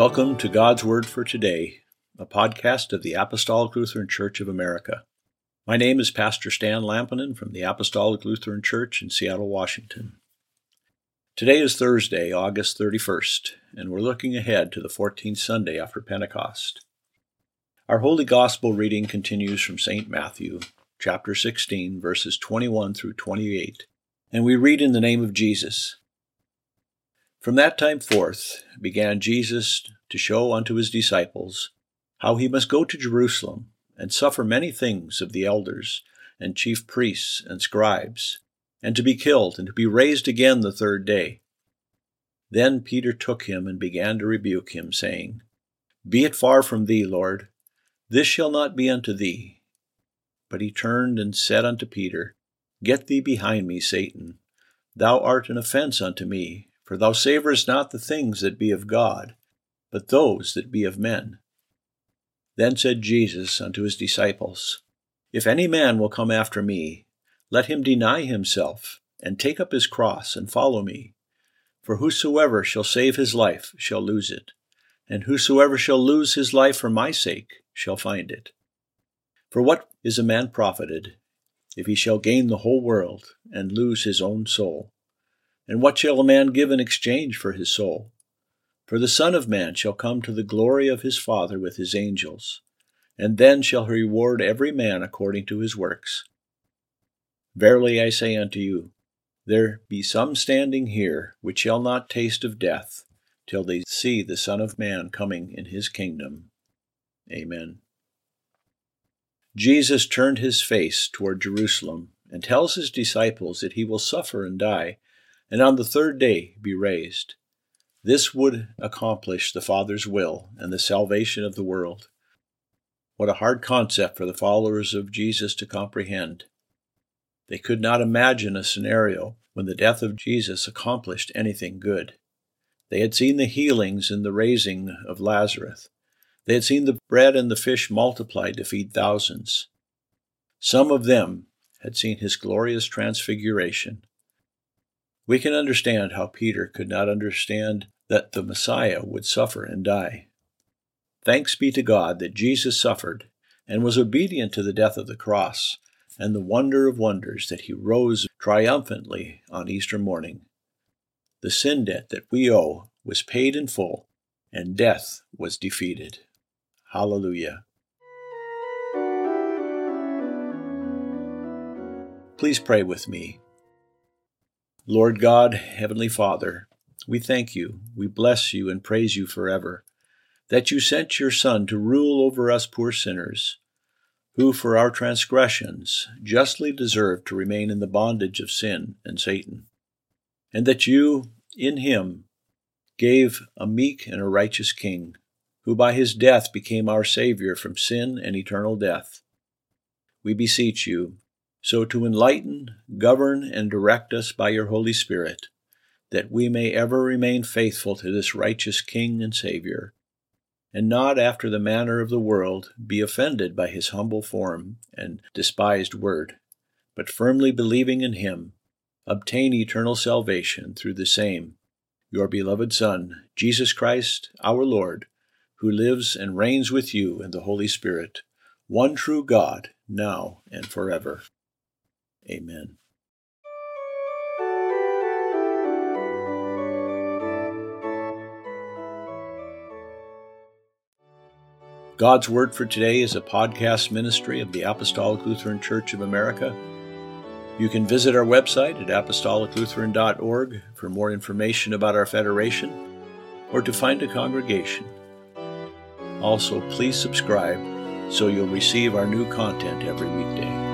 Welcome to God's Word for Today, a podcast of the Apostolic Lutheran Church of America. My name is Pastor Stan Lampinen from the Apostolic Lutheran Church in Seattle, Washington. Today is Thursday, August 31st, and we're looking ahead to the 14th Sunday after Pentecost. Our Holy Gospel reading continues from St. Matthew, chapter 16, verses 21 through 28, and we read in the name of Jesus. From that time forth began Jesus to show unto his disciples how he must go to Jerusalem and suffer many things of the elders and chief priests and scribes, and to be killed and to be raised again the third day. Then Peter took him and began to rebuke him, saying, Be it far from thee, Lord, this shall not be unto thee. But he turned and said unto Peter, Get thee behind me, Satan. Thou art an offense unto me for thou savorest not the things that be of God, but those that be of men. Then said Jesus unto his disciples, If any man will come after me, let him deny himself, and take up his cross, and follow me. For whosoever shall save his life shall lose it, and whosoever shall lose his life for my sake shall find it. For what is a man profited, if he shall gain the whole world, and lose his own soul? And what shall a man give in exchange for his soul? For the Son of Man shall come to the glory of his Father with his angels, and then shall he reward every man according to his works. Verily I say unto you, there be some standing here which shall not taste of death till they see the Son of Man coming in his kingdom. Amen. Jesus turned his face toward Jerusalem and tells his disciples that he will suffer and die and on the third day be raised. This would accomplish the Father's will and the salvation of the world. What a hard concept for the followers of Jesus to comprehend. They could not imagine a scenario when the death of Jesus accomplished anything good. They had seen the healings and the raising of Lazarus. They had seen the bread and the fish multiplied to feed thousands. Some of them had seen his glorious transfiguration. We can understand how Peter could not understand that the Messiah would suffer and die. Thanks be to God that Jesus suffered and was obedient to the death of the cross, and the wonder of wonders that he rose triumphantly on Easter morning. The sin debt that we owe was paid in full, and death was defeated. Hallelujah. Please pray with me. Lord God, Heavenly Father, we thank you, we bless you, and praise you forever, that you sent your Son to rule over us poor sinners, who for our transgressions justly deserve to remain in the bondage of sin and Satan, and that you, in him, gave a meek and a righteous King, who by his death became our Savior from sin and eternal death. We beseech you, so to enlighten, govern, and direct us by your Holy Spirit, that we may ever remain faithful to this righteous King and Savior, and not after the manner of the world be offended by his humble form and despised word, but firmly believing in him, obtain eternal salvation through the same, your beloved Son, Jesus Christ, our Lord, who lives and reigns with you in the Holy Spirit, one true God, now and forever. Amen. God's Word for Today is a podcast ministry of the Apostolic Lutheran Church of America. You can visit our website at apostoliclutheran.org for more information about our federation or to find a congregation. Also, please subscribe so you'll receive our new content every weekday.